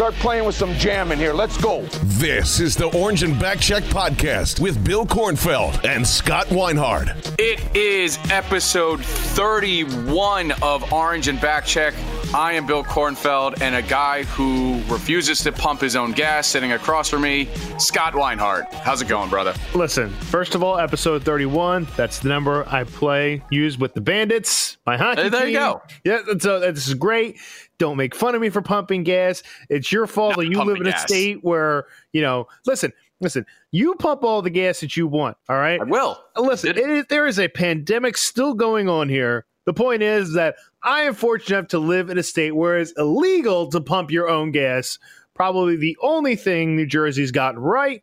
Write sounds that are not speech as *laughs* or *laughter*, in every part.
Start playing with some jam in here. Let's go. This is the Orange and Backcheck podcast with Bill Kornfeld and Scott Weinhard. It is episode 31 of Orange and Backcheck. I am Bill Kornfeld, and a guy who refuses to pump his own gas sitting across from me, Scott Weinhardt. How's it going, brother? Listen, first of all, episode 31, that's the number I play, use with the Bandits, my hockey there you go. Yeah, so this is great. Don't make fun of me for pumping gas. It's your fault Not that you live in a state where, you know, listen, listen, you pump all the gas that you want, all right? I will. Listen, it is, there is a pandemic still going on here. The point is that I am fortunate enough to live in a state where it's illegal to pump your own gas. Probably the only thing New Jersey's gotten right.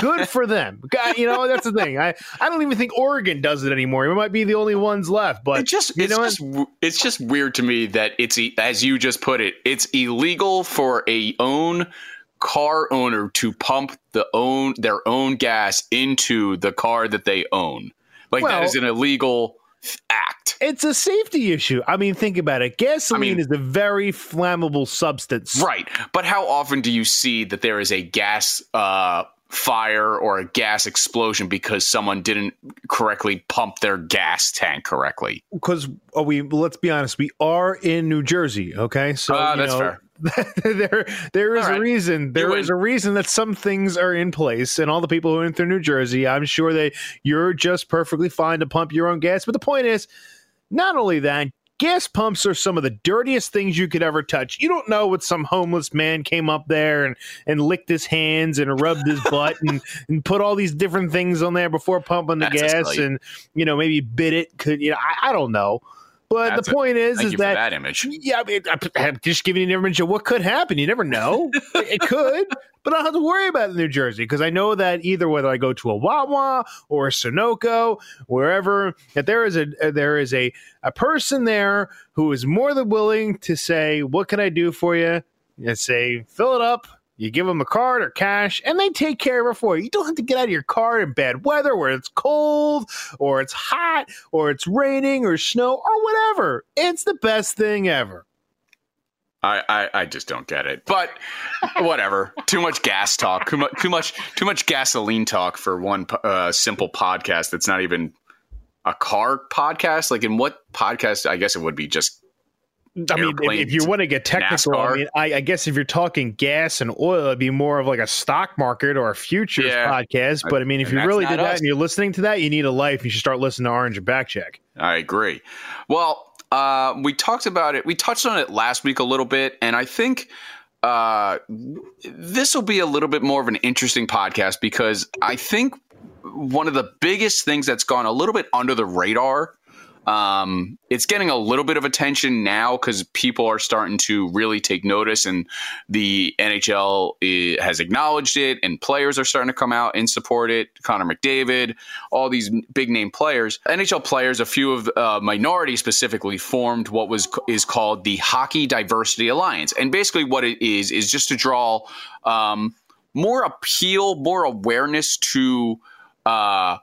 Good *laughs* for them. God, You know, that's the thing. I, I don't even think Oregon does it anymore. We might be the only ones left. But It just you it's know what? just it's just weird to me that it's as you just put it, it's illegal for a own car owner to pump the own their own gas into the car that they own. Like that Well- is an illegal act. It's a safety issue. I mean, think about it. Gasoline I mean- is a very flammable substance. Right. But how often do you see that there is a gas uh, fire or a gas explosion because someone didn't correctly pump their gas tank correctly? because we let's be honest, we are in New Jersey. Okay, so you that's know, fair. *laughs* there there is All a reason. There is a reason that some things are in place, and all the people who are in through New Jersey, I'm sure that you're just perfectly fine to pump your own gas. But the point is, not only that. Gas pumps are some of the dirtiest things you could ever touch. You don't know what some homeless man came up there and, and licked his hands and rubbed his butt and, *laughs* and put all these different things on there before pumping the That's gas and you know maybe bit it. Could you know? I, I don't know. But That's the a- point is, Thank is you for that, that image. yeah, I mean, I'm just giving you an image of what could happen. You never know. *laughs* it, could, but I don't have to worry about New Jersey because I know that either whether I go to a Wawa or a Sunoco, wherever, that there is a uh, there is a a person there who is more than willing to say, "What can I do for you?" And say, "Fill it up." You give them a card or cash, and they take care of it for you. You don't have to get out of your car in bad weather where it's cold or it's hot or it's raining or snow or whatever. It's the best thing ever. I, I, I just don't get it. But whatever. *laughs* too much gas talk. Too much too much too much gasoline talk for one uh, simple podcast that's not even a car podcast. Like in what podcast? I guess it would be just I mean, if, you want to get technical, I mean, I, I guess if you're talking gas and oil, it'd be more of like a stock market or a futures Yeah. podcast. But I mean, if And you really did that and you're listening to that, you need a life. You should start listening to Orange and Backcheck. I agree. Well, uh, we talked about it. We touched on it last week a little bit, and I think uh, this will be a little bit more of an interesting podcast because I think one of the biggest things that's gone a little bit under the radar. Um, it's getting a little bit of attention now because people are starting to really take notice, and the NHL i- has acknowledged it, and players are starting to come out and support it. Connor McDavid, all these big name players, NHL players, a few of uh, minorities specifically formed what was is called the Hockey Diversity Alliance, and basically what it is is just to draw um, more appeal, more awareness to. Uh,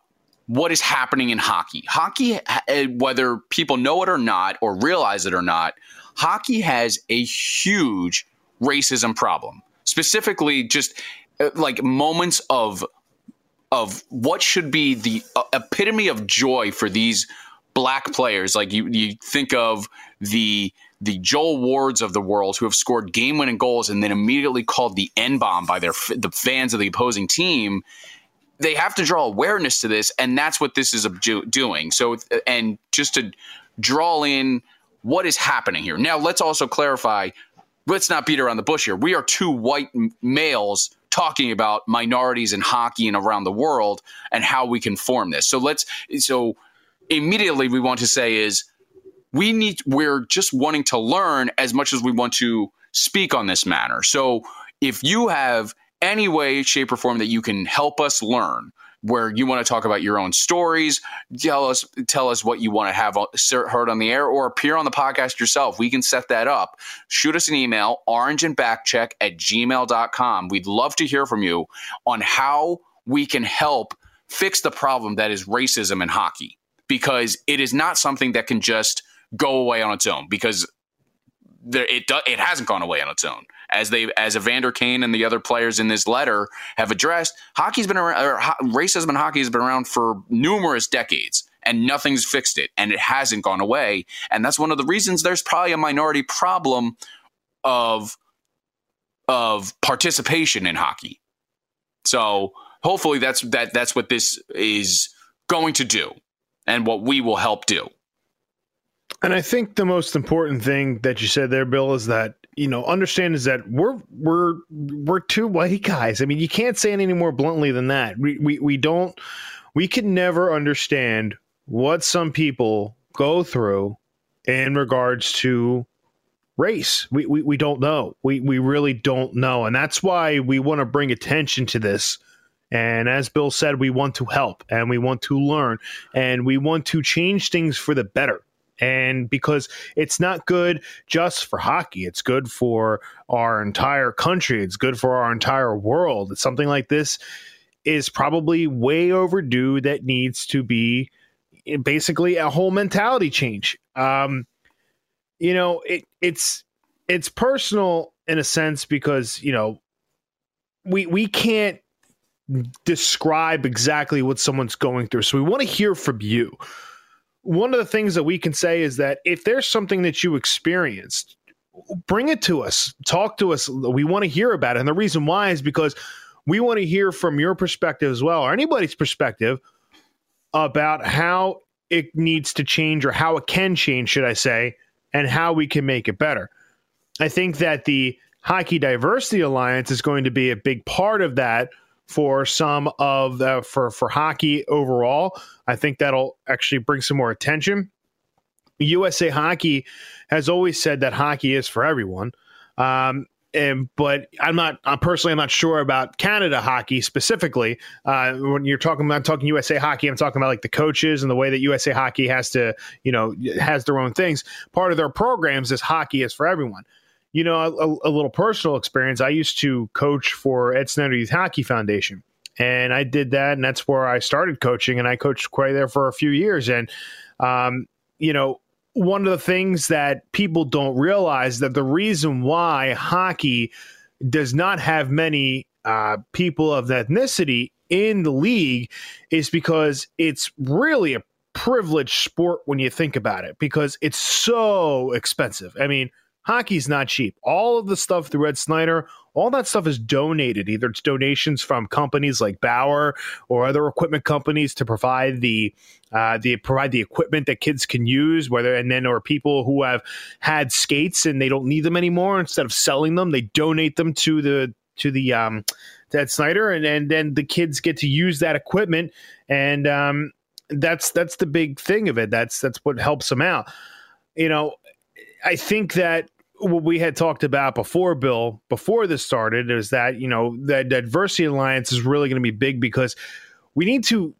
what is happening in hockey. Hockey, uh, whether people know it or not, or realize it or not, hockey has a huge racism problem. Specifically, just uh, like moments of of what should be the uh, epitome of joy for these black players. Like you, you think of the the Joel Wards of the world who have scored game winning goals and then immediately called the N bomb by their the fans of the opposing team. They have to draw awareness to this, and that's what this is doing. So, and just to draw in what is happening here. Now, let's also clarify. Let's not beat around the bush here. We are two white males talking about minorities in hockey and around the world and how we can form this. So let's so immediately we want to say is we need we're just wanting to learn as much as we want to speak on this matter. So if you have any way, shape, or form that you can help us learn, where you want to talk about your own stories, tell us tell us what you want to have heard on the air, or appear on the podcast yourself. We can set that up. Shoot us an email, orangeandbackcheck at gmail.com. We'd love to hear from you on how we can help fix the problem that is racism in hockey because it is not something that can just go away on its own because there, it do, it hasn't gone away on its own. As they as Evander Kane and the other players in this letter have addressed, hockey's been around. racism in hockey has been around for numerous decades, and nothing's fixed it, and it hasn't gone away. And that's one of the reasons there's probably a minority problem of of participation in hockey. So hopefully that's that that's what this is going to do, and what we will help do. And I think the most important thing that you said there, Bill, is that you know understand is that we're we're we're two white guys. I mean, you can't say it any more bluntly than that. We we we don't we can never understand what some people go through in regards to race. We we, we don't know. We we really don't know, and that's why we want to bring attention to this. And as Bill said, we want to help and we want to learn and we want to change things for the better and because it's not good just for hockey it's good for our entire country it's good for our entire world. Something like this is probably way overdue that needs to be basically a whole mentality change. Um you know it it's it's personal in a sense because you know we we can't describe exactly what someone's going through. So we want to hear from you one of the things that we can say is that if there's something that you experienced, bring it to us, talk to us. We want to hear about it. And the reason why is because we want to hear from your perspective as well, or anybody's perspective about how it needs to change or how it can change, should I say, and how we can make it better. I think that the Hockey Diversity Alliance is going to be a big part of that for some of the for for hockey overall. I think that'll actually bring some more attention. USA Hockey has always said that hockey is for everyone. Um, and, but I'm not. I'm personally, I'm not sure about Canada hockey specifically. Uh, when you're talking about talking USA Hockey, I'm talking about like the coaches and the way that USA Hockey has to, you know, has their own things. Part of their programs is hockey is for everyone you know, a, a, little personal experience. I used to coach for Ed Snider Youth Hockey Foundation, and I did that, and that's where I started coaching, and I coached quite there for a few years. And, um, you know, one of the things that people don't realize that the reason why hockey does not have many uh, people of ethnicity in the league is because it's really a privileged sport when you think about it because it's so expensive. I mean, hockey's not cheap. All of the stuff through Ed Snider, all that stuff is donated. Either it's donations from companies like Bauer or other equipment companies to provide the uh, the provide the equipment that kids can use. Whether and then or people who have had skates and they don't need them anymore. Instead of selling them, they donate them to the to the um, to Ed Snider, and and then the kids get to use that equipment and um, that's that's the big thing of it. That's that's what helps them out. You know, I think that what we had talked about before, Bill, before this started, is that you know that diversity alliance is really going to be big because we need to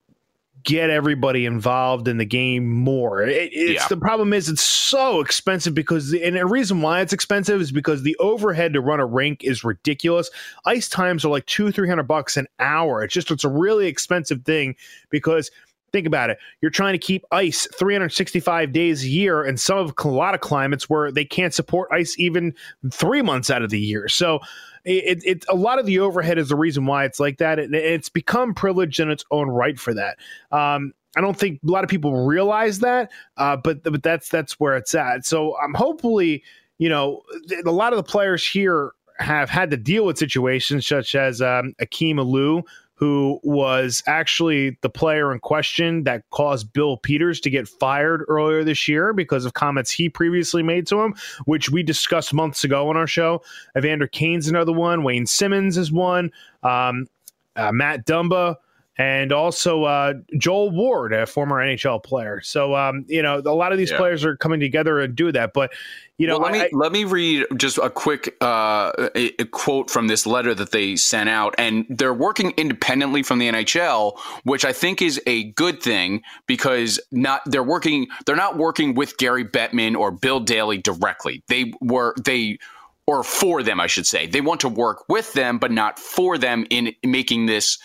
get everybody involved in the game more. It, it's yeah. the problem is it's so expensive because and the reason why it's expensive is because the overhead to run a rink is ridiculous. Ice times are like two three hundred bucks an hour. It's just it's a really expensive thing because Think about it. You're trying to keep ice 365 days a year, and some of a lot of climates where they can't support ice even three months out of the year. So, it, it a lot of the overhead is the reason why it's like that. It, it's become privileged in its own right for that. Um, I don't think a lot of people realize that, uh, but but that's that's where it's at. So I'm hopefully, you know, a lot of the players here have had to deal with situations such as um, Akim Aliu, who was actually the player in question that caused Bill Peters to get fired earlier this year because of comments he previously made to him, which we discussed months ago on our show. Evander Kane's another one. Wayne Simmons is one. Um, uh, Matt Dumba and also uh, Joel Ward, a former NHL player. So um, you know, a lot of these yeah. players are coming together and do that. But you know, well, let I, me let me read just a quick uh, a, a quote from this letter that they sent out, and they're working independently from the NHL, which I think is a good thing because not they're working they're not working with Gary Bettman or Bill Daly directly. They were they or for them, I should say. They want to work with them, but not for them in making this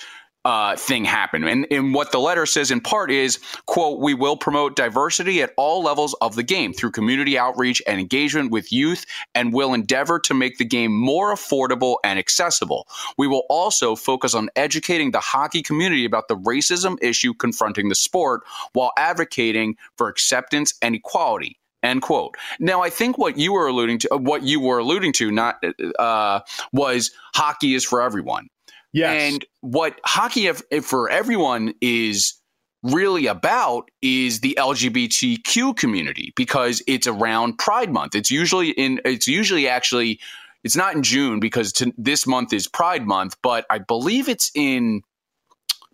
uh, thing happen. And, and what the letter says in part is, quote, we will promote diversity at all levels of the game through community outreach and engagement with youth and will endeavor to make the game more affordable and accessible. We will also focus on educating the hockey community about the racism issue confronting the sport while advocating for acceptance and equality. End quote. Now, I think what you were alluding to, what you were alluding to, not uh, was hockey is for everyone. Yes. And what hockey for everyone is really about is the LGBTQ community because it's around Pride Month. It's usually in it's usually actually it's not in June because to, this month is Pride Month, but I believe it's in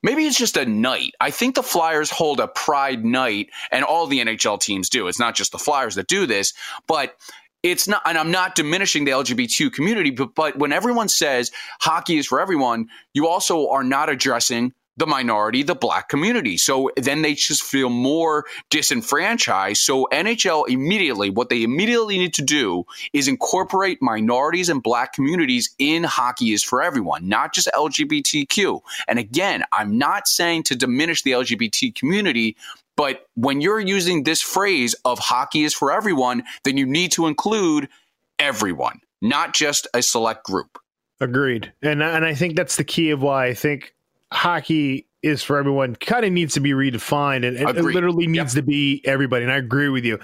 maybe it's just a night. I think the Flyers hold a Pride night and all the NHL teams do. It's not just the Flyers that do this, but it's not, and I'm not diminishing the LGBTQ community, but, but when everyone says hockey is for everyone, you also are not addressing the minority, the black community. So then they just feel more disenfranchised. So NHL immediately, what they immediately need to do is incorporate minorities and black communities in hockey is for everyone, not just LGBTQ. And again, I'm not saying to diminish the LGBT community, but when you're using this phrase of hockey is for everyone, then you need to include everyone, not just a select group. Agreed. And and I think that's the key of why I think hockey is for everyone kind of needs to be redefined and, and it literally needs yep. to be everybody. And I agree with you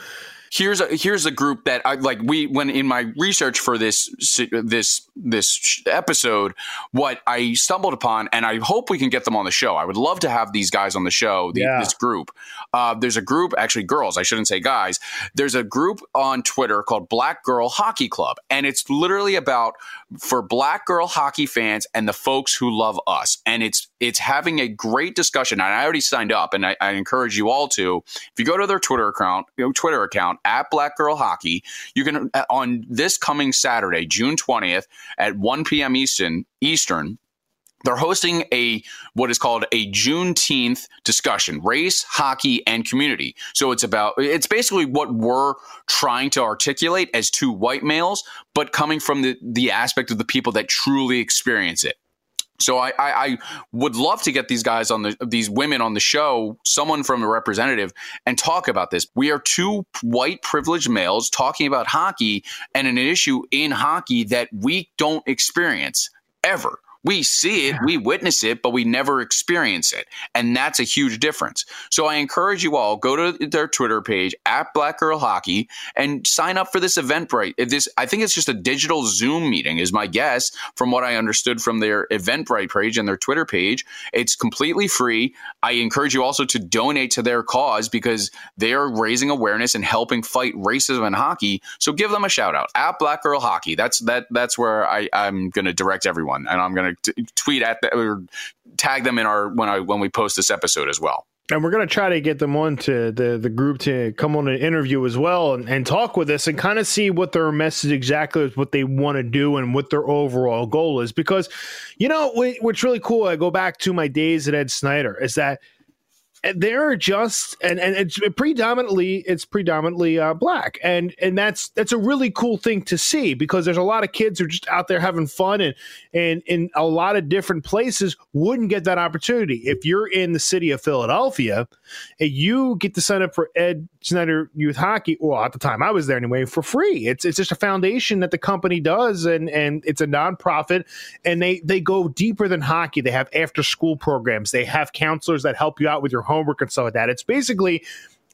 here's a here's a group that I like we when in my research for this this this episode what I stumbled upon and I hope we can get them on the show. I would love to have these guys on the show. The, yeah. This group. Uh, there's a group actually girls. I shouldn't say guys. There's a group on Twitter called Black Girl Hockey Club and it's literally about for black girl hockey fans and the folks who love us. And it's it's having a great discussion. And I already signed up, and I, I encourage you all to. If you go to their Twitter account, you know, Twitter account at Black Girl Hockey, you can uh, on this coming Saturday, June twentieth at one p.m. Eastern Eastern they're hosting a what is called a Juneteenth discussion, race, hockey, and community. So it's about it's basically what we're trying to articulate as two white males, but coming from the the aspect of the people that truly experience it. So I, I, I, would love to get these guys on the these women on the show, someone from a representative, and talk about this. We are two white privileged males talking about hockey and an issue in hockey that we don't experience ever. We see it, we witness it, but we never experience it. And that's a huge difference. So I encourage you all, go to their Twitter page at Black Girl Hockey and sign up for this Eventbrite. This I think it's just a digital Zoom meeting, is my guess, from what I understood from their Eventbrite page and their Twitter page. It's completely free. I encourage you also to donate to their cause because they are raising awareness and helping fight racism in hockey. So give them a shout out at Black Girl Hockey. That's that that's where I, I'm gonna direct everyone and I'm gonna t- tweet at them or tag them in our when I when we post this episode as well. And we're going to try to get them on to the, the group to come on an interview as well and, and talk with us and kind of see what their message exactly is, what they want to do, and what their overall goal is. Because, you know, what's really cool, I go back to my days at Ed Snider, is that they're just and and it's predominantly it's predominantly uh, black and and that's that's a really cool thing to see because there's a lot of kids who are just out there having fun and and in a lot of different places wouldn't get that opportunity if you're in the city of Philadelphia and you get to sign up for Ed Snider Youth Hockey, well, at the time I was there anyway, for free. It's it's just a foundation that the company does, and and it's a nonprofit, and they they go deeper than hockey. They have after school programs. They have counselors that help you out with your homework and stuff like that. It's basically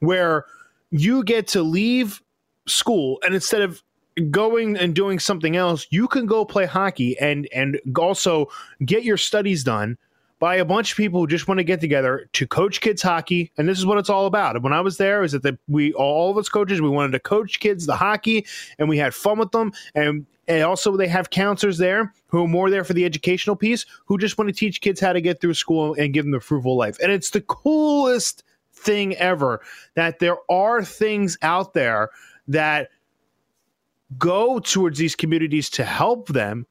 where you get to leave school and instead of going and doing something else, you can go play hockey and and also get your studies done by a bunch of people who just want to get together to coach kids hockey, and this is what it's all about. When I was there, is that the, we all of us coaches we wanted to coach kids the hockey, and we had fun with them, and and also they have counselors there who are more there for the educational piece, who just want to teach kids how to get through school and give them a fruitful life, and it's the coolest thing ever that there are things out there that go towards these communities to help them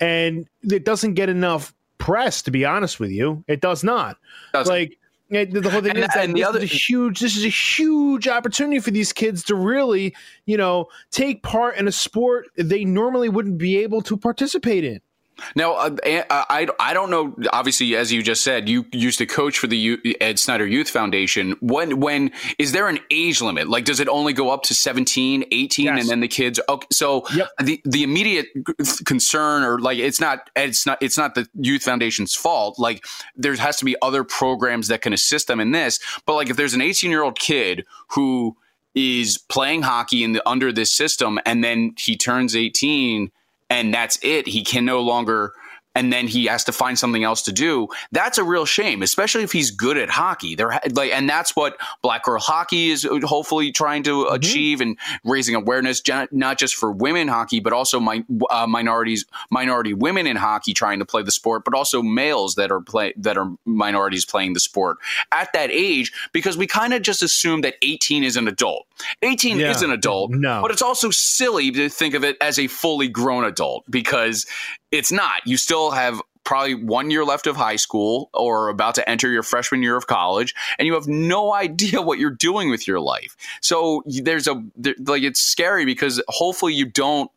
and it doesn't get enough press to be honest with you. It does not. Doesn't. like it- the whole thing And- is that and the this other- is a huge this is a huge opportunity for these kids to really you know take part in a sport they normally wouldn't be able to participate in Now, uh, I, I don't know. Obviously, as you just said, you used to coach for the U- Ed Snider Youth Foundation. When when is there an age limit? Like, does it only go up to 17, 18, Yes. and then the kids? Okay, so Yep. the the immediate concern, or like, it's not it's not it's not the Youth Foundation's fault. Like, there has to be other programs that can assist them in this. But like, if there's an 18 year old kid who is playing hockey in the under this system, and then he turns 18 and that's it. He can no longer and then he has to find something else to do. That's a real shame, especially if he's good at hockey. There, like, and that's what Black Girl Hockey is hopefully trying to achieve and raising awareness, not just for women hockey, but also my, uh, minorities, minority women in hockey trying to play the sport, but also males that are play that are minorities playing the sport at that age, because we kind of just assume that 18 is an adult. 18 Yeah. is an adult, No. but it's also silly to think of it as a fully grown adult because it's not. You still have probably one year left of high school or about to enter your freshman year of college and you have no *laughs* idea what you're doing with your life. So there's a there, like it's scary because hopefully you don't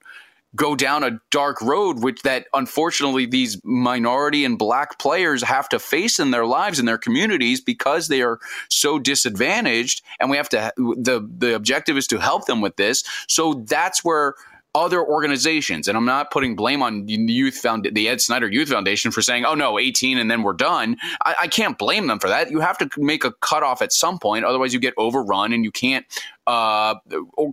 go down a dark road which that unfortunately these minority and black players have to face in their lives in their communities because they are so disadvantaged and we have to the the objective is to help them with this so that's where other organizations, and I'm not putting blame on the youth found the Ed Snider Youth Foundation for saying, "Oh no, 18 and then we're done." I, I can't blame them for that. You have to make a cutoff at some point, otherwise you get overrun and you can't uh,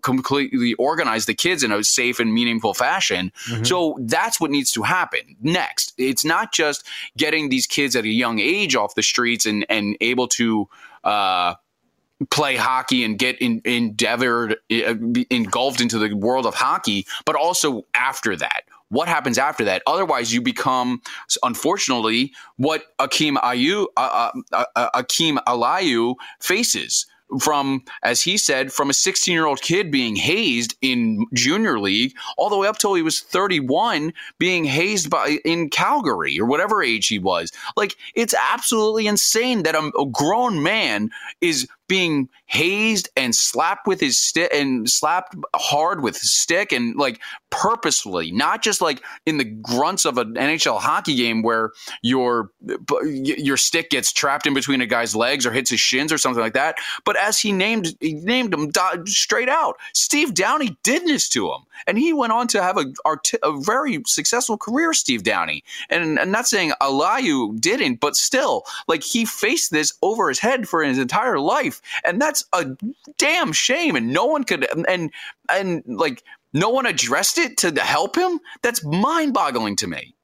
completely organize the kids in a safe and meaningful fashion. So that's what needs to happen next. It's not just getting these kids at a young age off the streets and and able to. Uh, play hockey and get in, endeavored, uh, engulfed into the world of hockey, but also after that. What happens after that? Otherwise, you become, unfortunately, what Akeem Ayu, uh, uh, uh, Akim Aliu faces from, as he said, from a 16 year old kid being hazed in junior league all the way up till he was 31, being hazed by in Calgary or whatever age he was. Like it's absolutely insane that a, a grown man is being hazed and slapped with his stick and slapped hard with stick and like purposefully, not just like in the grunts of an NHL hockey game where your uh, your stick gets trapped in between a guy's legs or hits his shins or something like that. But as he named he named him straight out, Steve Downie did this to him, and he went on to have a a very successful career. Steve Downie, and I'm not saying Aliu didn't, but still, like he faced this over his head for his entire life, and that's a damn shame. And no one could and and like no one addressed it to help him. That's mind boggling to me.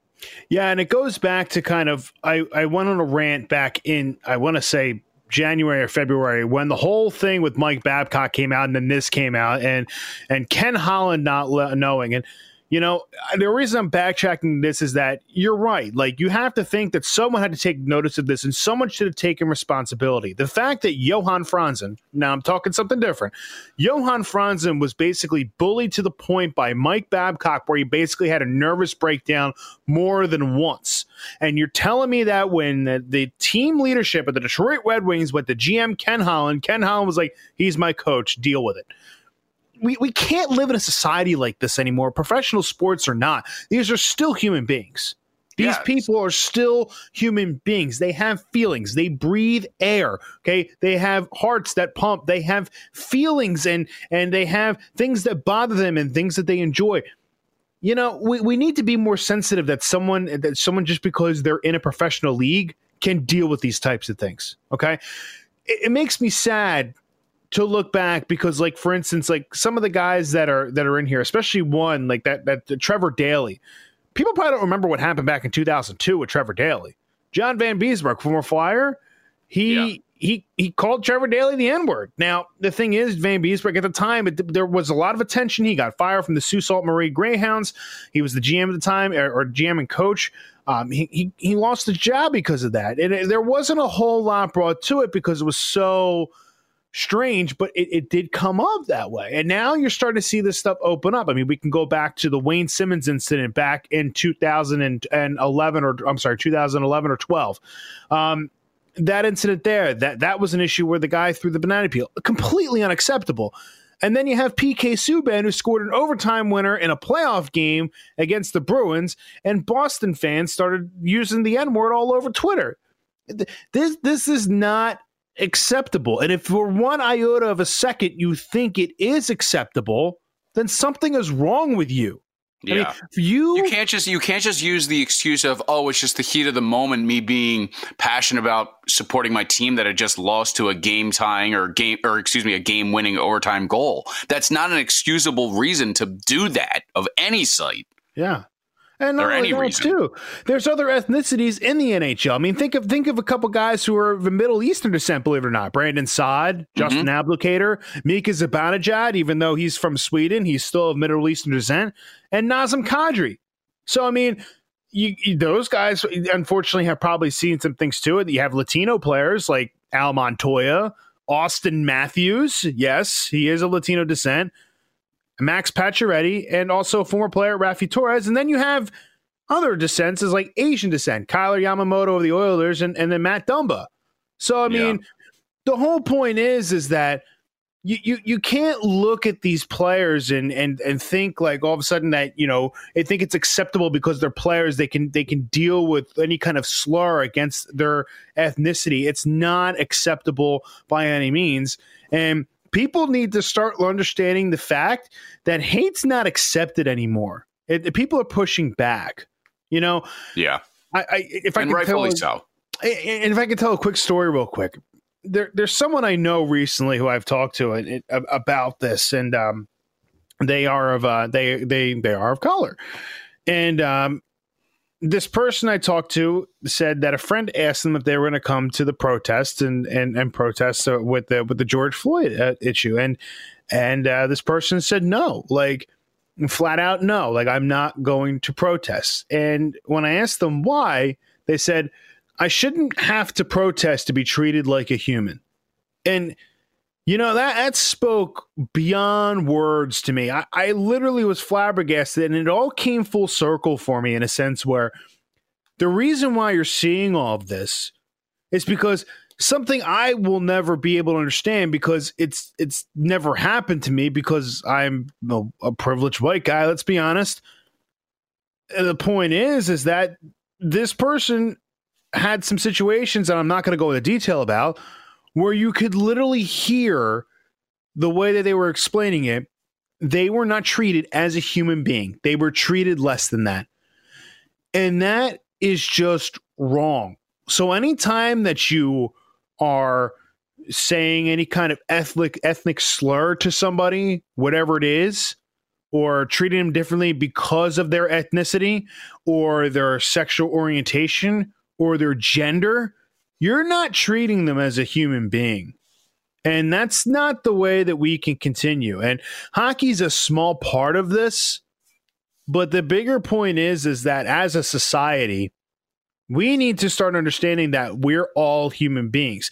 Yeah, and it goes back to kind of I I went on a rant back in I want to say January or February when the whole thing with Mike Babcock came out and then this came out and and Ken Holland not le- knowing and you know the reason I'm backtracking this is that you're right like you have to think that someone had to take notice of this and someone should have taken responsibility the fact that Johan Franzen now I'm talking something different Johan Franzen was basically bullied to the point by Mike Babcock where he basically had a nervous breakdown more than once. And you're telling me that when the, the team leadership of the Detroit Red Wings went to GM Ken Holland, Ken Holland was like, he's my coach, deal with it. We, we can't live in a society like this anymore, professional sports or not. These are still human beings. These Yes. people are still human beings. They have feelings. They breathe air. Okay. They have hearts that pump. They have feelings and and they have things that bother them and things that they enjoy. You know, we, we need to be more sensitive that someone that someone just because they're in a professional league can deal with these types of things. Okay. It, it makes me sad to look back because like for instance like some of the guys that are that are in here especially one like that that the Trevor Daley. People probably don't remember what happened back in 2002 with Trevor Daley. John Vanbiesbrouck former flyer he Yeah. he he called Trevor Daley the N-word. Now the thing is Van Beesbrook at the time it, there was a lot of attention. He got fired from the Sault Ste. Marie Greyhounds. He was the GM at the time or, or GM and coach. Um, he, he he lost the job because of that. And it, there wasn't a whole lot brought to it because it was so strange, but it, it did come up that way. And now you're starting to see this stuff open up. I mean, we can go back to the Wayne Simmons incident back in 2011 or I'm sorry, 2011 or 12. Um, that incident there, that that was an issue where the guy threw the banana peel, completely unacceptable. And then you have PK Subban, who scored an overtime winner in a playoff game against the Bruins, and Boston fans started using the N word all over Twitter. This this is not acceptable. And if for one iota of a second you think it is acceptable, then something is wrong with you. I mean, Yeah. you, you can't just you can't just use the excuse of oh it's just the heat of the moment me being passionate about supporting my team that had just lost to a game tying or game or excuse me a game winning overtime goal that's not an excusable reason to do that of any site Yeah. And not only that, too. There's other ethnicities in the NHL. I mean, think of think of a couple guys who are of Middle Eastern descent, believe it or not. Brandon Saad, Justin Abdelkader, Mika Zibanejad, even though he's from Sweden, he's still of Middle Eastern descent, and Nazem Kadri. So I mean, you, you- those guys unfortunately have probably seen some things to it. You have Latino players like Al Montoya, Auston Matthews. Yes, he is of Latino descent. Max Pacioretty, and also former player Raffi Torres. And then you have other descents is like Asian descent, Kailer Yamamoto of the Oilers, and, and then Matt Dumba. So I mean, the whole point is is that you, you you can't look at these players and and and think like all of a sudden that you know they think it's acceptable because they're players they can they can deal with any kind of slur against their ethnicity. It's not acceptable by any means, and people need to start understanding the fact that hate's not accepted anymore. It, people are pushing back. You know, yeah I, I if I and can rightfully tell, so and if I can tell a quick story real quick, there there's someone I know recently who I've talked to it, it, about this, and um, they are of uh, they they they are of color, and um, this person I talked to said that a friend asked them if they were going to come to the protest and and and protest uh, with the with the George Floyd uh, issue, and and uh, this person said no, like flat out no, like I'm not going to protest. And when I asked them why, they said I shouldn't have to protest to be treated like a human. And you know that that spoke beyond words to me. I, I literally was flabbergasted, and it all came full circle for me in a sense where the reason why you're seeing all of this is because something I will never be able to understand because it's it's never happened to me because I'm a, a privileged white guy. Let's be honest. The point is, is that this person had some situations that I'm not going to go into detail about where you could literally hear the way that they were explaining it. They were not treated as a human being. They were treated less than that. And that is just wrong. So anytime that you are saying any kind of ethnic ethnic slur to somebody, whatever it is, or treating them differently because of their ethnicity or their sexual orientation or their gender, you're not treating them as a human being. And that's not the way that we can continue. And hockey's a small part of this, but the bigger point is is that as a society, we need to start understanding that we're all human beings.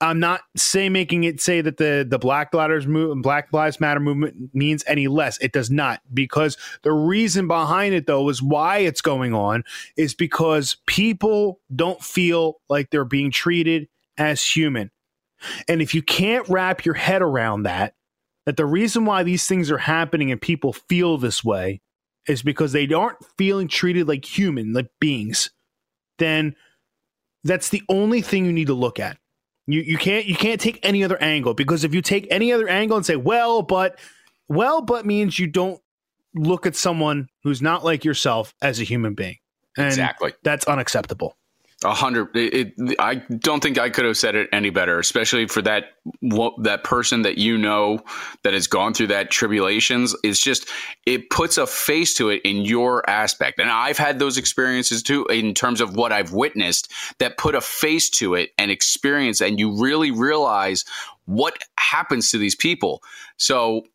I'm not say making it say that the the Black Lives movement, Black Lives Matter movement means any less. It does not, because the reason behind it though is why it's going on is because people don't feel like they're being treated as human. And if you can't wrap your head around that, that the reason why these things are happening and people feel this way is because they aren't feeling treated like human, like beings, then that's the only thing you need to look at. You you can't you can't take any other angle because if you take any other angle and say, well, but well, but means you don't look at someone who's not like yourself as a human being. And Exactly. That's unacceptable. A hundred. It, it, I don't think I could have said it any better, especially for that wo- that person that you know that has gone through that tribulations. It's just it puts a face to it in your aspect, and I've had those experiences too in terms of what I've witnessed that put a face to it and experience, and you really realize what happens to these people. So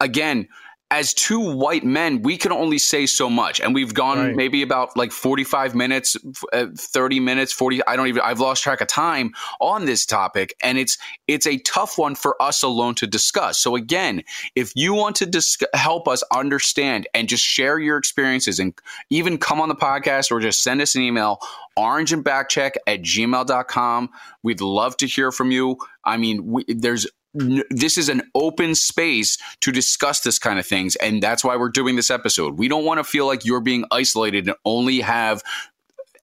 again, as two white men, we can only say so much. And we've gone Right. maybe about like 45 minutes, uh, 30 minutes, 40. I don't even, I've lost track of time on this topic. And it's, it's a tough one for us alone to discuss. So again, if you want to dis- help us understand and just share your experiences and even come on the podcast or just send us an email, orange and backcheck at gmail.com. We'd love to hear from you. I mean, we, there's this is an open space to discuss this kind of things and that's why we're doing this episode. We don't want to feel like you're being isolated and only have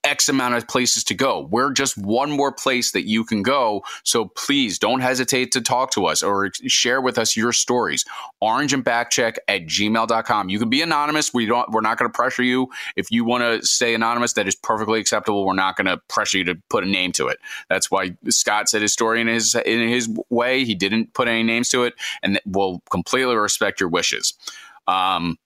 X amount of places to go. We're just one more place that you can go. So please don't hesitate to talk to us or share with us your stories. Orange and backcheck at gmail.com. You can be anonymous. We don't, we're not going to pressure you. If you want to stay anonymous, that is perfectly acceptable. We're not going to pressure you to put a name to it. That's why Scott said his story in his, in his way. He didn't put any names to it and we'll completely respect your wishes. Um,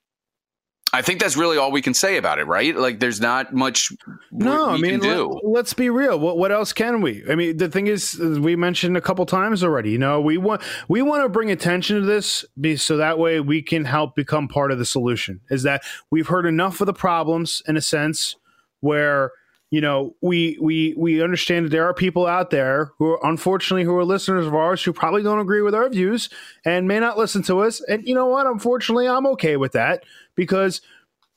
I think that's really all we can say about it, right? Like, there's not much No, we I mean, let, us be real. What what else can we? I mean, the thing is, we mentioned a couple times already. You know, we want we want to bring attention to this, be, so that way we can help become part of the solution. Is that we've heard enough of the problems in a sense where you know we we we understand that there are people out there who are unfortunately who are listeners of ours who probably don't agree with our views and may not listen to us. And you know what? Unfortunately i'm okay with that because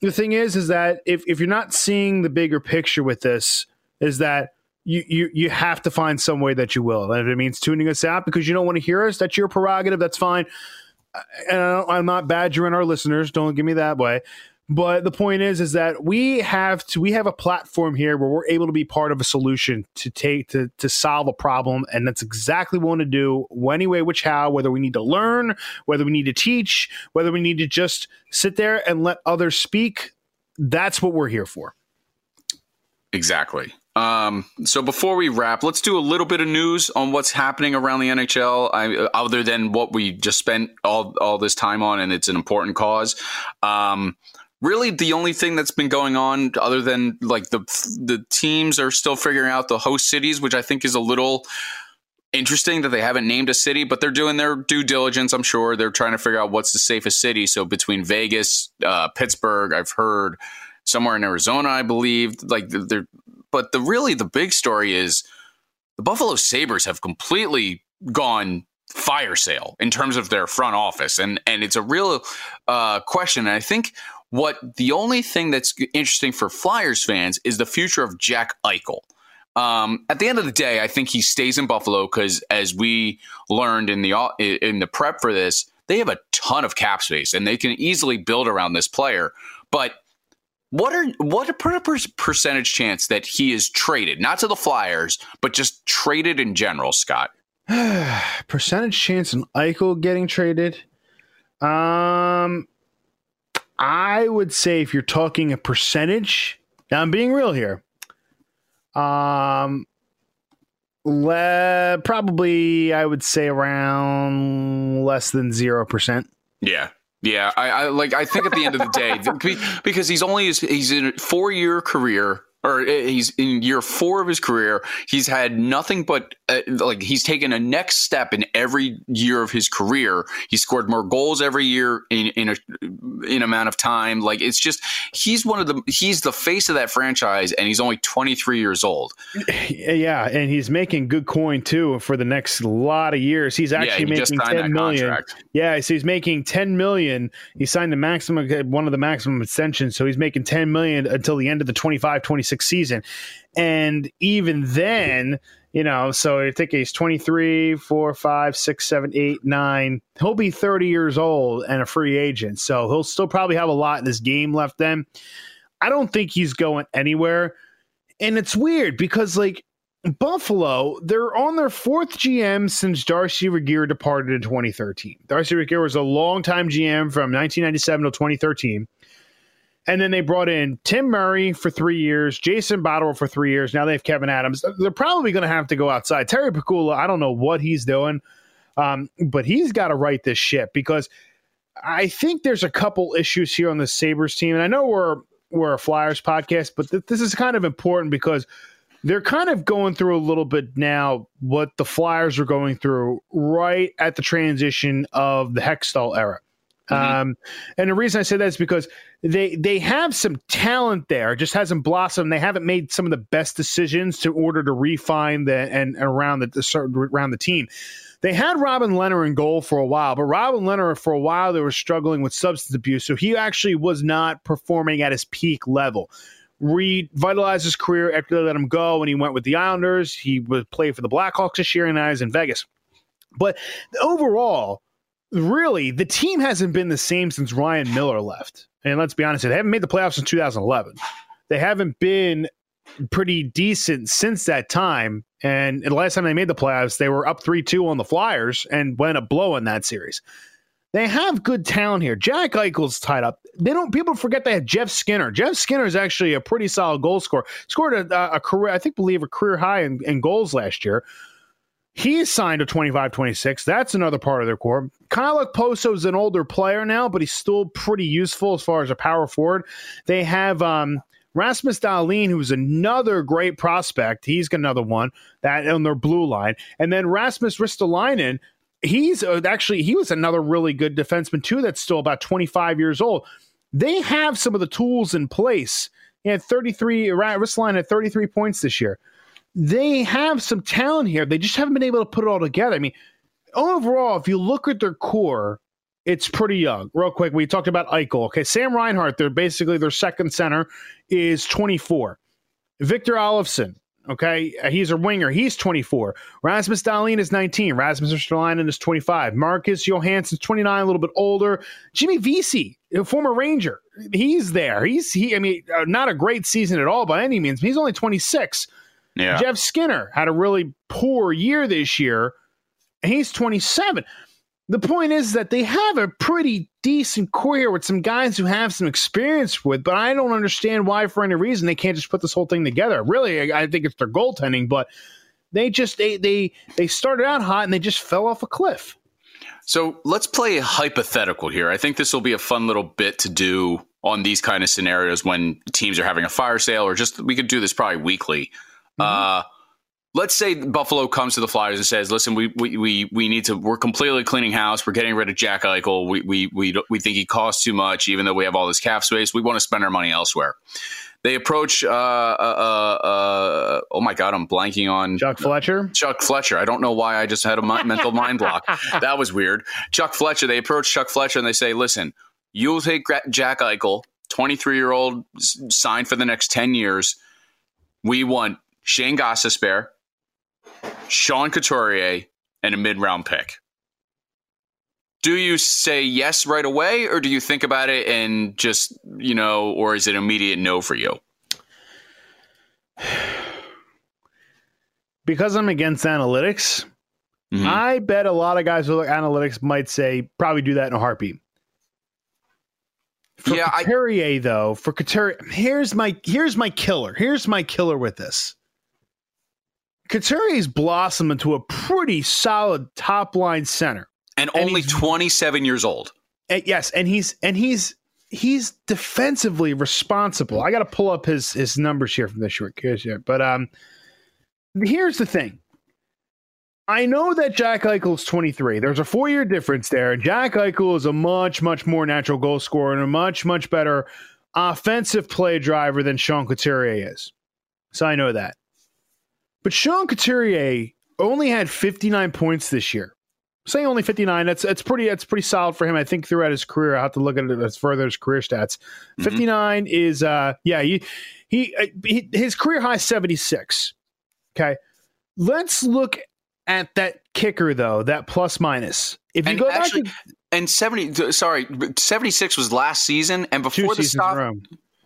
the thing is is that if, if you're not seeing the bigger picture with this is that you, you you have to find some way that you will. And if it means tuning us out because you don't want to hear us that's your prerogative. That's fine. And I i'm not badgering our listeners. Don't give me that way but the point is is that we have to we have a platform here where we're able to be part of a solution to take to to solve a problem and that's exactly what we want to do any way which how whether we need to learn whether we need to teach whether we need to just sit there and let others speak that's what we're here for Exactly. Um, so before we wrap, let's do a little bit of news on what's happening around the NHL, I, other than what we just spent all all this time on, and it's an important cause. Um, really, the only thing that's been going on, other than like the the teams are still figuring out the host cities, which I think is a little interesting that they haven't named a city, but they're doing their due diligence. I'm sure they're trying to figure out what's the safest city. So between Vegas, uh, Pittsburgh, I've heard somewhere in Arizona, I believe. Like they're, but the really the big story is the Buffalo Sabres have completely gone fire sale in terms of their front office, and and it's a real uh, question. And I think what the only thing that's interesting for Flyers fans is the future of Jack Eichel. Um, at the end of the day, I think he stays in Buffalo because, as we learned in the in the prep for this, they have a ton of cap space and they can easily build around this player. But what are what a per- per- percentage chance that he is traded, not to the Flyers, but just traded in general, Scott? *sighs* percentage chance in Eichel getting traded. Um, I would say if you're talking a percentage, now I'm being real here. Um, le- probably I would say around less than zero percent. Yeah. Yeah, I, I like. I think at the end of the day, *laughs* because he's only he's in a four year career, or he's in year four of his career. He's had nothing but uh, like he's taken a next step in every year of his career. He scored more goals every year in in a in amount of time. Like it's just he's one of the he's the face of that franchise, and he's only twenty three years old. Yeah, and he's making good coin too for the next lot of years. He's actually yeah, he making just signed ten that million. contract. Yeah, so he's making ten million. He signed the maximum one of the maximum extensions, so he's making ten million until the end of the 25-26 season. And even then, You know, so I think he's 23, 4, 5, 6, 7, 8, 9. He'll be 30 years old and a free agent. So he'll still probably have a lot in this game left then. I don't think he's going anywhere. And it's weird because, like, Buffalo, they're on their fourth GM since Darcy Regier departed in 2013. Darcy Regier was a longtime GM from 1997 to 2013. And then they brought in Tim Murray for three years, Jason Botterill for three years. Now they have Kevyn Adams. They're probably going to have to go outside. Terry Pegula, I don't know what he's doing, um, but he's got to right this ship because I think there's a couple issues here on the Sabres team. And I know we're we're a Flyers podcast, but th- this is kind of important because they're kind of going through a little bit now what the Flyers are going through right at the transition of the Hextall era. Mm-hmm. Um, and the reason I say that is because they they have some talent there, just hasn't blossomed. They haven't made some of the best decisions to order to refine the and, and around the, around the team. They had Robin Lehner in goal for a while, but Robin Lehner for a while they were struggling with substance abuse, so he actually was not performing at his peak level revitalized his career after they let him go and he went with the Islanders. He would play for the Blackhawks this year and now he's in Vegas. But overall, really, the team hasn't been the same since Ryan Miller left. And let's be honest, they haven't made the playoffs since 2011. They haven't been pretty decent since that time. And the last time they made the playoffs, they were up 3 2 on the Flyers and went a blow in that series. They have good talent here. Jack Eichel's tied up. They don't. People forget they have Jeff Skinner. Jeff Skinner is actually a pretty solid goal scorer. Scored a, a career, I think, believe a career high in, in goals last year. He's signed to 25 26. That's another part of their core. Kyle is an older player now, but he's still pretty useful as far as a power forward. They have um, Rasmus Dahlin, who's another great prospect. He's got another one that on their blue line. And then Rasmus Ristolainen, he's uh, actually he was another really good defenseman too that's still about 25 years old they have some of the tools in place he had 33 Ristolainen had 33 points this year they have some talent here they just haven't been able to put it all together i mean overall if you look at their core it's pretty young real quick we talked about eichel okay sam reinhart they're basically their second center is 24 victor olofsson Okay, he's a winger. He's 24. Rasmus Dahlin is 19. Rasmus Ristolainen is 25. Marcus Johansson's 29, a little bit older. Jimmy Vesey, a former Ranger, he's there. He's he. I mean, uh, not a great season at all by any means. He's only 26. Yeah. Jeff Skinner had a really poor year this year. He's 27 the point is that they have a pretty decent core here with some guys who have some experience with, but I don't understand why, for any reason, they can't just put this whole thing together. Really, I, I think it's their goaltending, but they just they they they started out hot and they just fell off a cliff. So let's play a hypothetical here. I think this will be a fun little bit to do on these kind of scenarios when teams are having a fire sale, or just we could do this probably weekly. Mm-hmm. Uh, let's say Buffalo comes to the Flyers and says, "Listen, we we we, we need to. We're completely cleaning house. We're getting rid of Jack Eichel. We we we we think he costs too much, even though we have all this cap space. We want to spend our money elsewhere." They approach. Uh, uh, uh, uh oh my God, I'm blanking on Chuck Fletcher. Chuck Fletcher. I don't know why I just had a mental mind block. *laughs* That was weird. Chuck Fletcher. They approach Chuck Fletcher and they say, "Listen, you'll take Jack Eichel, 23 year old, signed for the next 10 years. We want Shane Gostisbehere, Sean Couturier, and a mid round pick. Do you say yes right away, or do you think about it and just, you know, or is it an immediate no for you? Because I'm against analytics, mm-hmm. I bet a lot of guys who look analytics might say probably do that in a heartbeat. For yeah, Couturier, I, though, for Couturier, here's my here's my killer. Here's my killer with this. Couturier's blossomed into a pretty solid top line center, and, and only twenty seven years old. And yes, and he's and he's he's defensively responsible. I got to pull up his his numbers here from this short case here, but um, here's the thing. I know that Jack Eichel's 23. There's a four year difference there. Jack Eichel is a much, much more natural goal scorer and a much, much better offensive play driver than Sean Couturier is. So I know that. But Sean Couturier only had 59 points this year. saying only 59, that's that's pretty that's pretty solid for him. I think throughout his career, I have to look at it as further his career stats. Mm-hmm. 59 is uh yeah, he, he, uh, he his career high 76. Okay. Let's look at that kicker though, that plus minus. If you And go actually, back and seventy, sorry, seventy six was last season, and to before the seasons in a stop,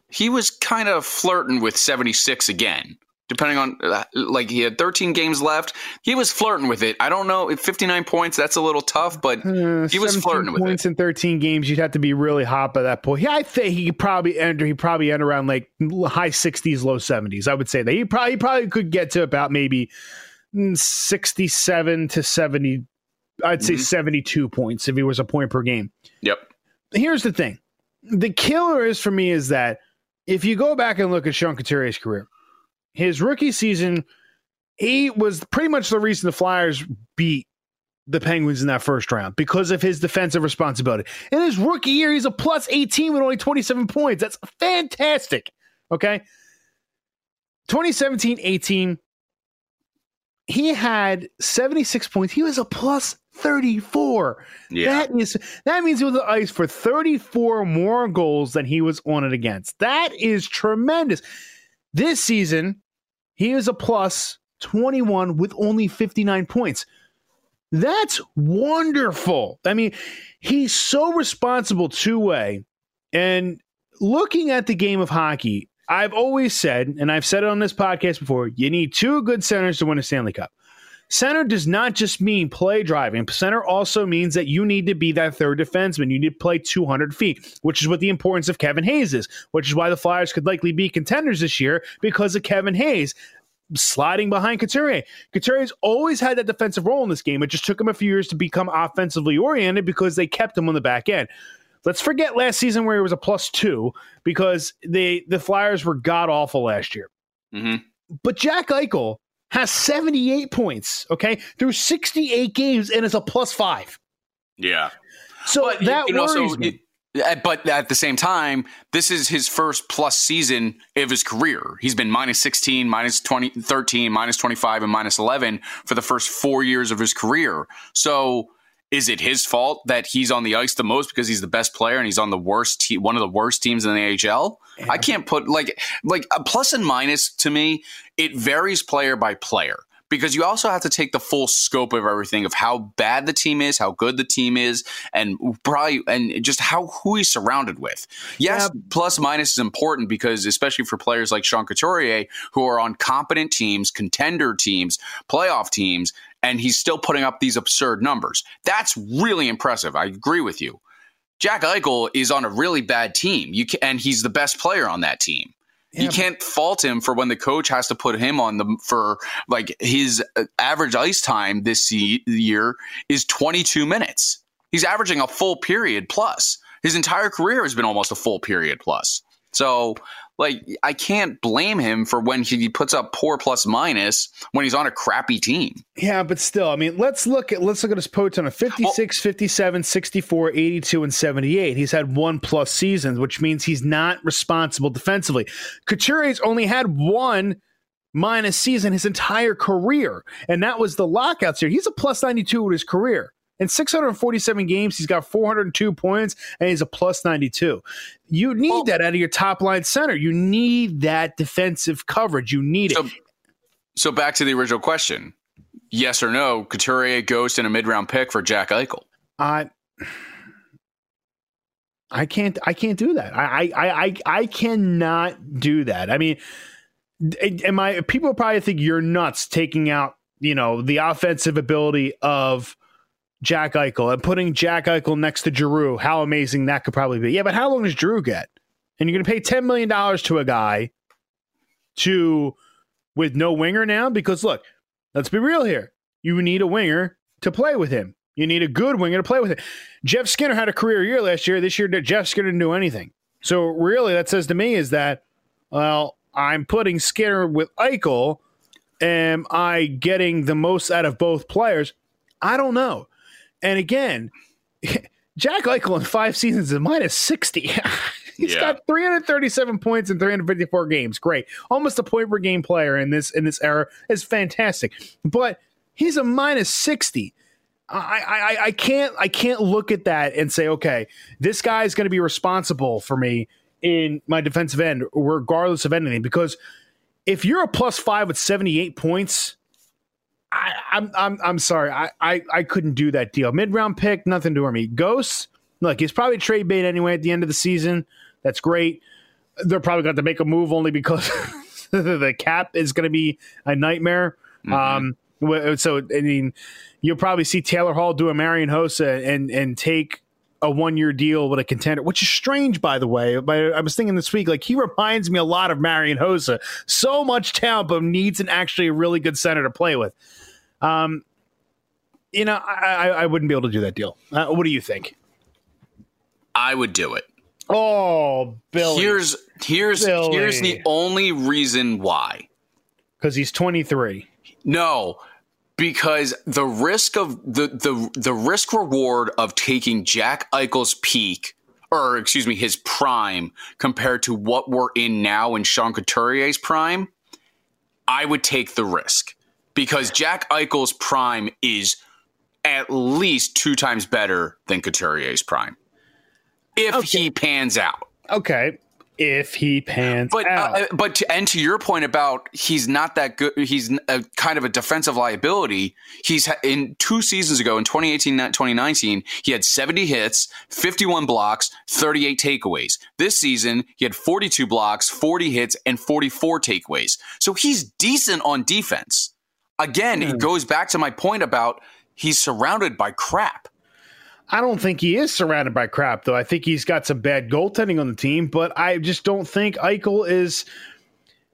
he was kind of flirting with seventy six again. Depending on, uh, like, he had 13 games left. He was flirting with it. I don't know if 59 points, that's a little tough, but Uh, he was flirting with points it. in 13 games. You'd have to be really hot by that point. Yeah, I think he could probably enter. He probably end around like high 60s, low 70s. I would say that he probably he probably could get to about maybe mm, 67 to 70. I'd say Mhm. 72 points if he was a point per game. Yep. Here's the thing: the killer is for me is that if you go back and look at Sean Couturier's career, his rookie season, he was pretty much the reason the Flyers beat the Penguins in that first round because of his defensive responsibility. In his rookie year, he's a plus 18 with only 27 points. That's fantastic. Okay. 2017 18, he had 76 points. He was a plus 34. Yeah. That is that means he was on the ice for 34 more goals than he was on it against. That is tremendous. This season, he is a plus 21 with only 59 points. That's wonderful. I mean, he's so responsible two way. And looking at the game of hockey, I've always said, and I've said it on this podcast before, you need two good centers to win a Stanley Cup. Center does not just mean play driving. Center also means that you need to be that third defenseman. You need to play 200 feet, which is what the importance of Kevin Hayes is, which is why the Flyers could likely be contenders this year because of Kevin Hayes sliding behind Couturier. Couturier's always had that defensive role in this game. It just took him a few years to become offensively oriented because they kept him on the back end. Let's forget last season where he was a plus two because they the Flyers were god awful last year. hmm But Jack Eichel has 78 points, okay, through 68 games and is a plus five. Yeah. So But you that can worries also- me. Uh, But at the same time, this is his first plus season of his career. He's been minus 16, minus 20, 13, minus 25, and minus 11 for the first four years of his career. So is it his fault that he's on the ice the most because he's the best player and he's on the worst te- one of the worst teams in the AHL? I can't put like like a plus and minus to me. It varies player by player because you also have to take the full scope of everything of how bad the team is, how good the team is, and probably and just how who he's surrounded with. Yes, plus minus is important because especially for players like Sean Couturier who are on competent teams, contender teams, playoff teams, and he's still putting up these absurd numbers. That's really impressive. I agree with you. Jack Eichel is on a really bad team. You can, and he's the best player on that team. you can't fault him for when the coach has to put him on the for like his uh, average ice time this year is 22 minutes. He's averaging a full period plus. His entire career has been almost a full period plus. So, like, I can't blame him for when he puts up poor plus minus when he's on a crappy team. Yeah, but still, I mean, let's look at let's look at his posts on a 56, 57, 64, 82 and 78. He's had one plus seasons, which means he's not responsible defensively. Couturier's only had one minus season his entire career, and that was the lockouts here. He's a plus 92 with his career. In 647 games, he's got 402 points and he's a plus 92. You need that out of your top line center. You need that defensive coverage. You need it. So, so back to the original question: Yes or no? Couturier goes in a mid-round pick for Jack Eichel. I I can't I can't do that. I I I I cannot do that. I mean, am I people probably think you're nuts taking out, you know, the offensive ability of Jack Eichel and putting Jack Eichel next to Giroux. How amazing that could probably be. Yeah, but how long does Giroux get? And you're going to pay 10 million dollars to a guy to with no winger now because look, let's be real here. You need a winger to play with him. You need a good winger to play with it. Jeff Skinner had a career year last year. This year, Jeff Skinner didn't do anything. So really, that says to me is that, well, I'm putting Skinner with Eichel. Am I getting the most out of both players? I don't know. And again, *laughs* Jack Eichel in five seasons is minus 60. *laughs* He's Yeah. got 337 points in 354 games. Great. Almost a point per game player in this in this era is fantastic. But he's a minus 60. I, I, I can't I can't look at that and say, okay, this guy is going to be responsible for me in my defensive end, regardless of anything. Because if you're a plus five with 78 points, I, I'm I'm I'm sorry. I, I I couldn't do that deal. Mid round pick, nothing to me. Ghosts, look, he's probably trade bait anyway at the end of the season. That's great. They're probably going to make a move only because *laughs* the cap is going to be a nightmare. Mm-hmm. Um, so I mean, you'll probably see Taylor Hall do a Marian Hossa and and take a one year deal with a contender, which is strange, by the way. But I was thinking this week, like he reminds me a lot of Marian Hossa. So much talent, but needs an actually a really good center to play with. Um, you know, I, I wouldn't be able to do that deal. Uh, what do you think? I would do it. Oh, Billy. Here's here's Billy. here's the only reason why. Because he's 23. No, because the risk of the the the risk reward of taking Jack Eichel's peak or excuse me his prime compared to what we're in now in Sean Couturier's prime, I would take the risk because Jack Eichel's prime is at least two times better than Couturier's prime if okay. he pans out. Okay, if he pans but, uh, out. Uh, but to, and to your point about he's not that good. He's a kind of a defensive liability. He's in two seasons ago in 2018, 2019, he had 70 hits, 51 blocks, 38 takeaways. This season, he had 42 blocks, 40 hits, and 44 takeaways. So he's decent on defense. Again, mm. it hmm. goes back to my point about he's surrounded by crap. I don't think he is surrounded by crap, though. I think he's got some bad goaltending on the team, but I just don't think Eichel is.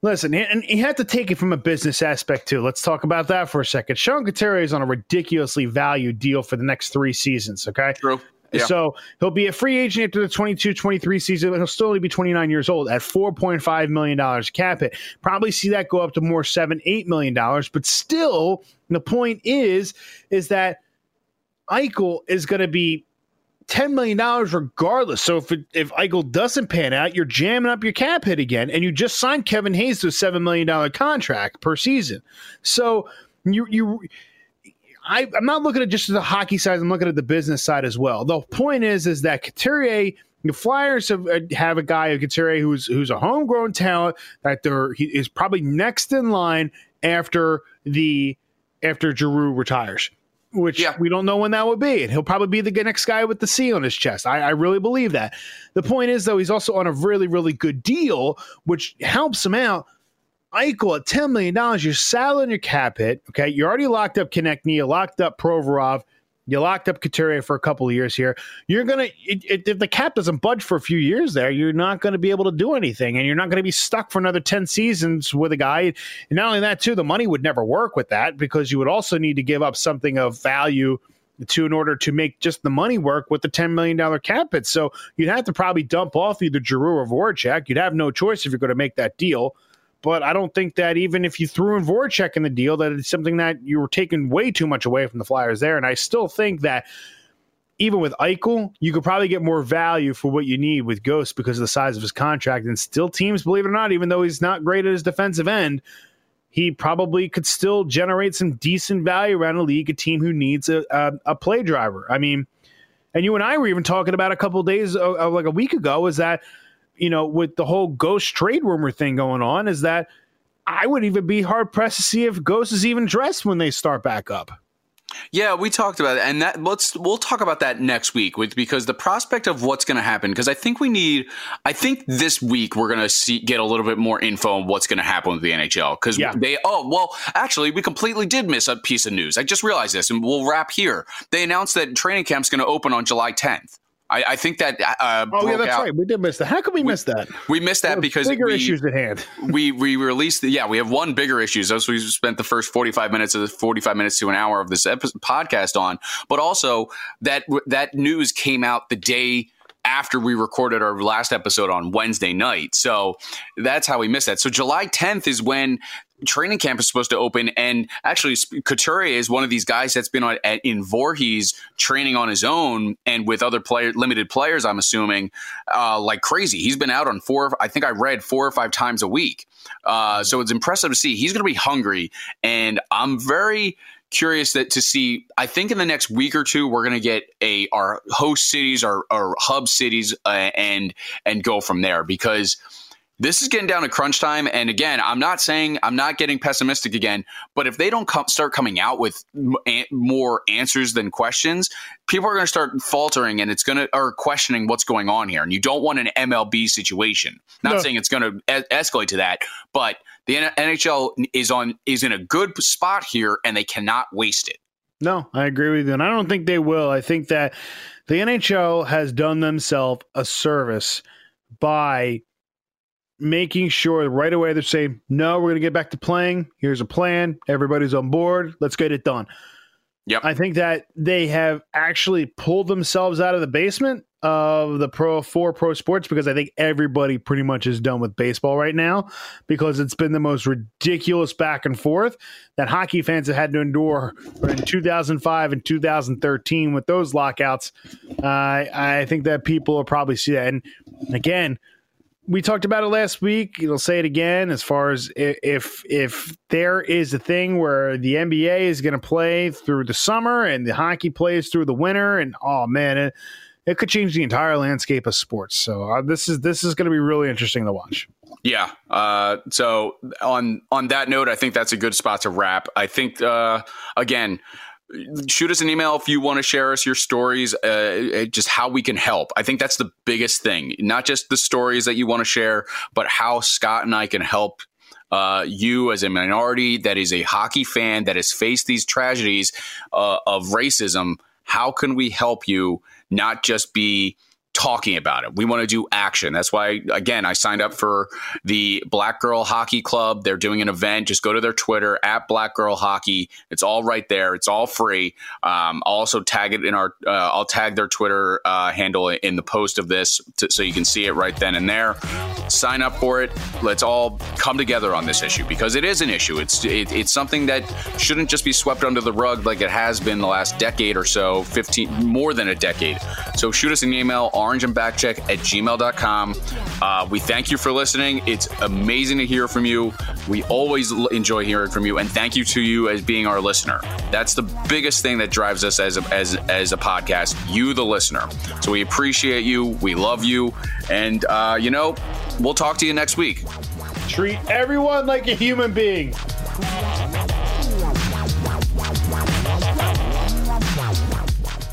Listen, and he had to take it from a business aspect too. Let's talk about that for a second. Sean Couturier is on a ridiculously valued deal for the next three seasons. Okay, true. Yeah. So he'll be a free agent after the 22 23 season, but he'll still only be 29 years old at $4.5 million cap it. Probably see that go up to more seven, $8 million. But still, the point is, is that Eichel is going to be $10 million regardless. So if it, if Eichel doesn't pan out, you're jamming up your cap hit again. And you just signed Kevin Hayes to a $7 million contract per season. So you, you, I, am not looking at just the hockey side. I'm looking at the business side as well. The point is, is that Couturier, the Flyers have, uh, have a guy, Couturier, who's who's a homegrown talent that they're he is probably next in line after the after Giroux retires which yeah. we don't know when that would be. And he'll probably be the next guy with the C on his chest. I, I, really believe that. The point is, though, he's also on a really, really good deal, which helps him out. Eichel at $10 million, you're saddling your cap hit. Okay. You're already locked up Konecny, you locked up Provorov. You locked up Couturier for a couple of years here. You're gonna if the cap doesn't budge for a few years there, you're not going to be able to do anything, and you're not going to be stuck for another ten seasons with a guy. And not only that, too, the money would never work with that because you would also need to give up something of value to in order to make just the money work with the $10 million cap hit. So you'd have to probably dump off either Giroux or Voracek. You'd have no choice if you're going to make that deal. But I don't think that even if you threw in Voracek in the deal, that it's something that you were taking way too much away from the Flyers there. And I still think that even with Eichel, you could probably get more value for what you need with Ghost because of the size of his contract. And still, teams, believe it or not, even though he's not great at his defensive end, he probably could still generate some decent value around a league, a team who needs a, a, a play driver. I mean, and you and I were even talking about a couple days, uh, like a week ago, is that you know, with the whole Ghost trade rumor thing going on, is that I would even be hard pressed to see if Ghost is even dressed when they start back up. Yeah, we talked about it, and that let's we'll talk about that next week with because the prospect of what's going to happen. Because I think we need, I think this week we're going to see get a little bit more info on what's going to happen with the NHL. Because yeah. they, oh well, actually, we completely did miss a piece of news. I just realized this, and we'll wrap here. They announced that training camp's going to open on July 10th. I, I think that. Uh, oh yeah, that's out. right. We did miss that. How could we, we miss that? We missed that because bigger we, issues at hand. *laughs* we we released. The, yeah, we have one bigger issue. As we spent the first forty five minutes of the forty five minutes to an hour of this episode, podcast on, but also that that news came out the day after we recorded our last episode on Wednesday night. So that's how we missed that. So July 10th is when training camp is supposed to open. And actually, Couturier is one of these guys that's been on, at, in Voorhees training on his own and with other player, limited players, I'm assuming, uh, like crazy. He's been out on four, I think I read four or five times a week. Uh, so it's impressive to see. He's going to be hungry. And I'm very curious that to see i think in the next week or two we're going to get a our host cities our, our hub cities uh, and and go from there because this is getting down to crunch time. And again, I'm not saying I'm not getting pessimistic again, but if they don't come, start coming out with more answers than questions, people are going to start faltering and it's going to, or questioning what's going on here. And you don't want an MLB situation. Not no. saying it's going to es- escalate to that, but the NHL is on, is in a good spot here and they cannot waste it. No, I agree with you. And I don't think they will. I think that the NHL has done themselves a service by making sure right away they're saying, no, we're going to get back to playing. Here's a plan. Everybody's on board. Let's get it done. Yep. I think that they have actually pulled themselves out of the basement of the pro four pro sports because I think everybody pretty much is done with baseball right now because it's been the most ridiculous back and forth that hockey fans have had to endure in 2005 and 2013 with those lockouts. Uh, I think that people will probably see that. And again, we talked about it last week. You'll say it again as far as if if there is a thing where the NBA is going to play through the summer and the hockey plays through the winter, and oh man, it, it could change the entire landscape of sports. So uh, this is this is going to be really interesting to watch. Yeah. Uh, so on on that note, I think that's a good spot to wrap. I think uh, again shoot us an email if you want to share us your stories, uh, uh, just how we can help. I think that's the biggest thing, not just the stories that you want to share, but how Scott and I can help uh, you as a minority that is a hockey fan that has faced these tragedies uh, of racism. How can we help you not just be talking about it. We want to do action. That's why, again, I signed up for the Black Girl Hockey Club. They're doing an event. Just go to their Twitter at Black Girl Hockey. It's all right there. It's all free. Um, I'll also tag it in our. Uh, I'll tag their Twitter uh, handle in the post of this so you can see it right then and there. Sign up for it. Let's all come together on this issue because it is an issue. It's it, it's something that shouldn't just be swept under the rug like it has been the last decade or so, fifteen more than a decade. So shoot us an email orangeandbackcheck at gmail.com. Uh, we thank you for listening. It's amazing to hear from you. We always enjoy hearing from you. And thank you to you as being our listener. That's the biggest thing that drives us as a, as, as a podcast, you, the listener. So we appreciate you. We love you. And, uh, you know, we'll talk to you next week. Treat everyone like a human being.